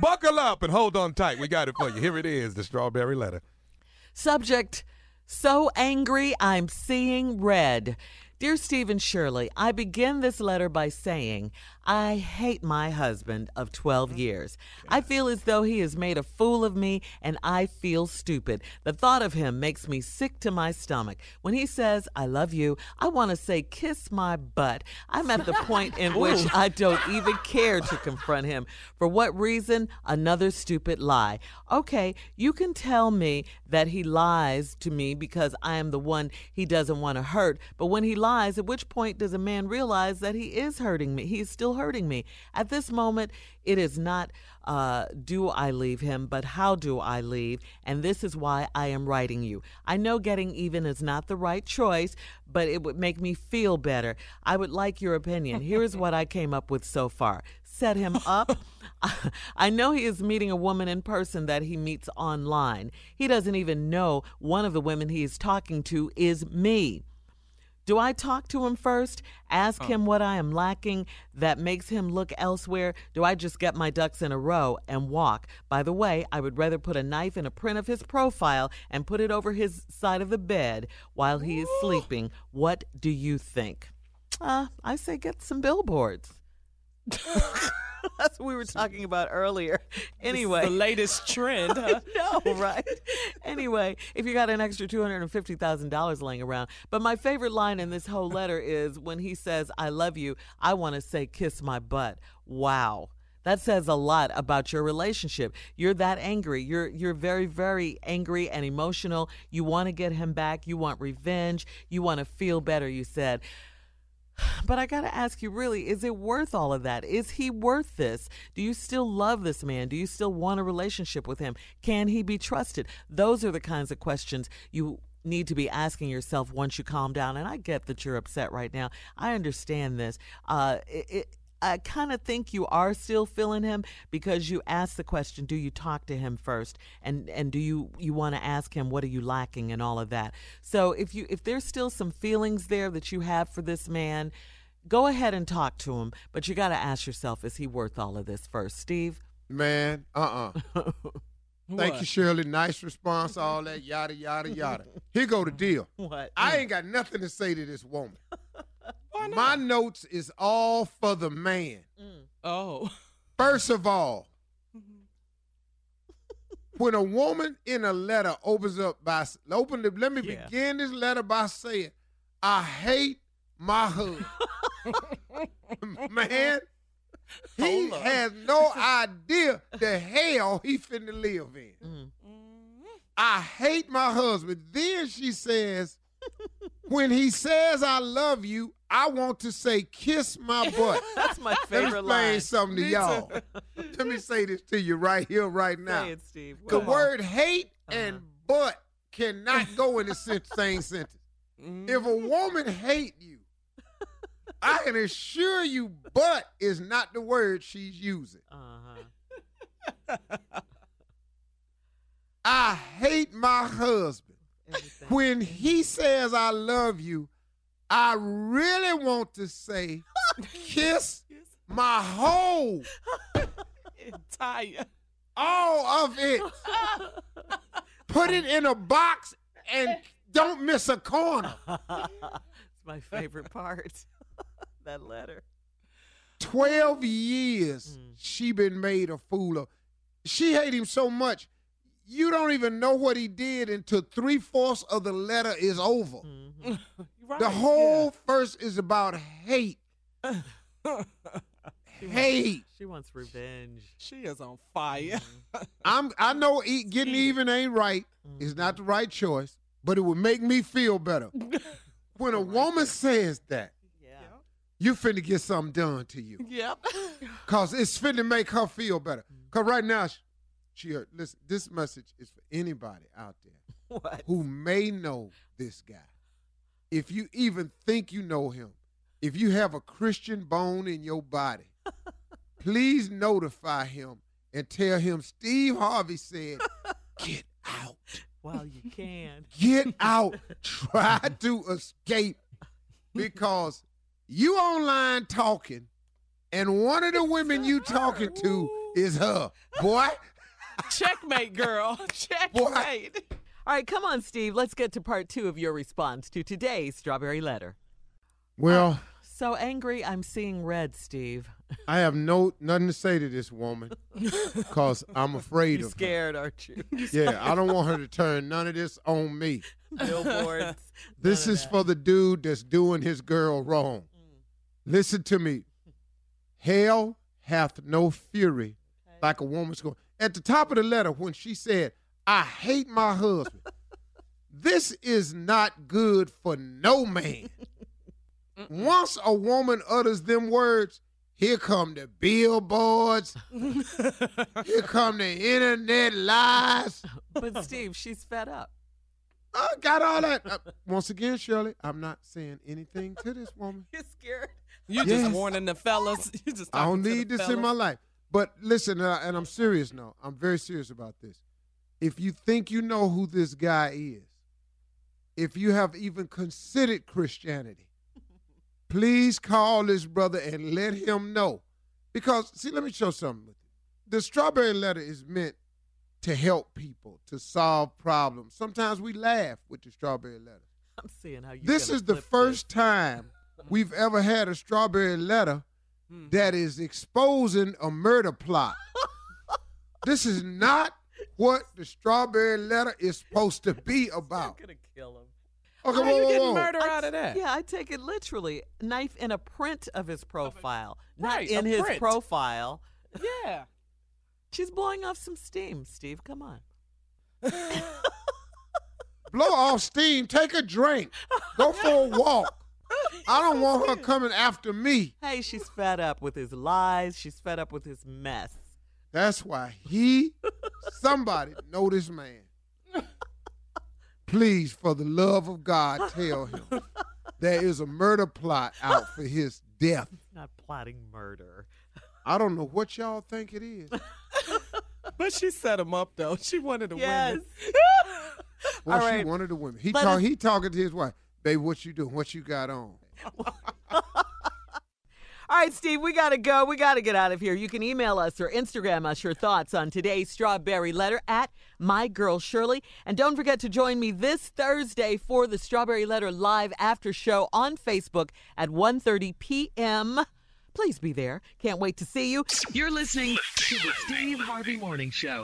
Buckle up and hold on tight. We got it for you. Here it is the strawberry letter. Subject So angry, I'm seeing red. Dear Steve and Shirley, I begin this letter by saying I hate my husband of 12 mm-hmm. years. I feel as though he has made a fool of me and I feel stupid. The thought of him makes me sick to my stomach. When he says, I love you, I want to say, kiss my butt. I'm at the point in which I don't even care to confront him. For what reason? Another stupid lie. Okay, you can tell me that he lies to me because I am the one he doesn't want to hurt, but when he lies, at which point does a man realize that he is hurting me? He's still hurting me. At this moment, it is not uh, do I leave him, but how do I leave? And this is why I am writing you. I know getting even is not the right choice, but it would make me feel better. I would like your opinion. Here is what I came up with so far. Set him up. I know he is meeting a woman in person that he meets online. He doesn't even know one of the women he is talking to is me. Do I talk to him first? Ask him what I am lacking that makes him look elsewhere? Do I just get my ducks in a row and walk? By the way, I would rather put a knife in a print of his profile and put it over his side of the bed while he is sleeping. What do you think? Uh, I say get some billboards. That's what we were talking about earlier. Anyway, the latest trend. Huh? no, right? Anyway, if you got an extra $250,000 laying around. But my favorite line in this whole letter is when he says, I love you, I want to say, kiss my butt. Wow. That says a lot about your relationship. You're that angry. You're you're very very angry and emotional. You want to get him back. You want revenge. You want to feel better, you said. But I got to ask you really, is it worth all of that? Is he worth this? Do you still love this man? Do you still want a relationship with him? Can he be trusted? Those are the kinds of questions you need to be asking yourself once you calm down. And I get that you're upset right now. I understand this. Uh, it, I kind of think you are still feeling him because you asked the question, do you talk to him first? And and do you you want to ask him what are you lacking and all of that. So if you if there's still some feelings there that you have for this man, go ahead and talk to him, but you got to ask yourself is he worth all of this first, Steve? Man, uh-uh. Thank you, Shirley. Nice response, all that yada yada yada. Here go the deal. What? I ain't got nothing to say to this woman. My notes is all for the man. Oh. First of all, when a woman in a letter opens up by open the, let me Yeah. begin this letter by saying, I hate my husband. Man, he has no idea the hell he finna live in. Mm. I hate my husband. Then she says, when he says I love you, I want to say kiss my butt. That's my Let me favorite explain line. something to Me y'all. Let me say this to you right here, right now. Say it, Steve. The word hate and Uh-huh. butt cannot go in the sen- same sentence. If a woman hate you, I can assure you, butt is not the word she's using. Uh-huh. I hate my husband. Everything. When he says I love you, I really want to say kiss my whole, Entire. all of it. Put it in a box and don't miss a corner. it's my favorite part. that letter. 12 years Mm. she been made a fool of. She hate him so much, you don't even know what he did until three-fourths of the letter is over. Mhm. Right, The whole first is about hate. hate. She wants revenge. She is on fire. Mm-hmm. I'm I know e- getting even ain't right. Mm-hmm. It's not the right choice, but it would make me feel better. Mm-hmm. When a woman says that, Yeah. you finna get something done to you. yep. Cause it's finna make her feel better. Mm-hmm. Cause right now, she, she heard, listen, this message is for anybody out there What? who may know this guy. If you even think you know him, if you have a Christian bone in your body, please notify him and tell him Steve Harvey said, get out. While you can. Get out. Try to escape because you online talking and one of the women you talking to is her. Boy, Checkmate, girl. Checkmate. All right, come on, Steve. Let's get to part two of your response to today's strawberry letter. well, So angry, I'm seeing red, Steve. I have no nothing to say to this woman because I'm afraid You're of scared, aren't you? Yeah, I don't want her to turn none of this on me. Billboards. This is that. for the dude that's doing his girl wrong. Mm. Listen to me. Hell hath no fury like a woman's going. At the top of the letter, when she said, I hate my husband, this is not good for no man. Once a woman utters them words, here come the billboards, here come the internet lies. But Steve, she's fed up. I got all that. Uh, once again, Shirley, I'm not saying anything to this woman. You're scared. You Yes. just warning the fellas. You just I don't need the this in my life. But listen, uh, and I'm serious now. I'm very serious about this. If you think you know who this guy is, if you have even considered Christianity, please call this brother and let him know. Because, see, let me show something with you. The strawberry letter is meant to help people, to solve problems. Sometimes we laugh with the strawberry letter. I'm seeing how you. This is the first time we've ever had a strawberry letter hmm. that is exposing a murder plot. this is not what the strawberry letter is supposed to be about. I'm gonna kill him. Okay, How whoa, you whoa, getting whoa. murder out of that? Yeah, I take it literally. Knife in a print of his profile, not right, in his print. profile. Yeah. She's blowing off some steam, Steve. Come on. Blow off steam, take a drink, go for a walk. I don't want her coming after me. Hey, she's fed up with his lies. She's fed up with his mess. That's why he, somebody, know this man. Please, for the love of God, tell him there is a murder plot out for his death. Not plotting murder. I don't know what y'all think it is. But she set him up though. She wanted the Yes. women. Well, All she right. one of the women. He Let talk, he talking to his wife. Babe, what you doing? What you got on? All right, Steve, we got to go. We got to get out of here. You can email us or Instagram us your thoughts on today's strawberry letter at My Girl Shirley. And don't forget to join me this Thursday for the Strawberry Letter live after show on Facebook at 1:30 p.m. Please be there. Can't wait to see you. You're listening to the Steve Harvey Morning Show.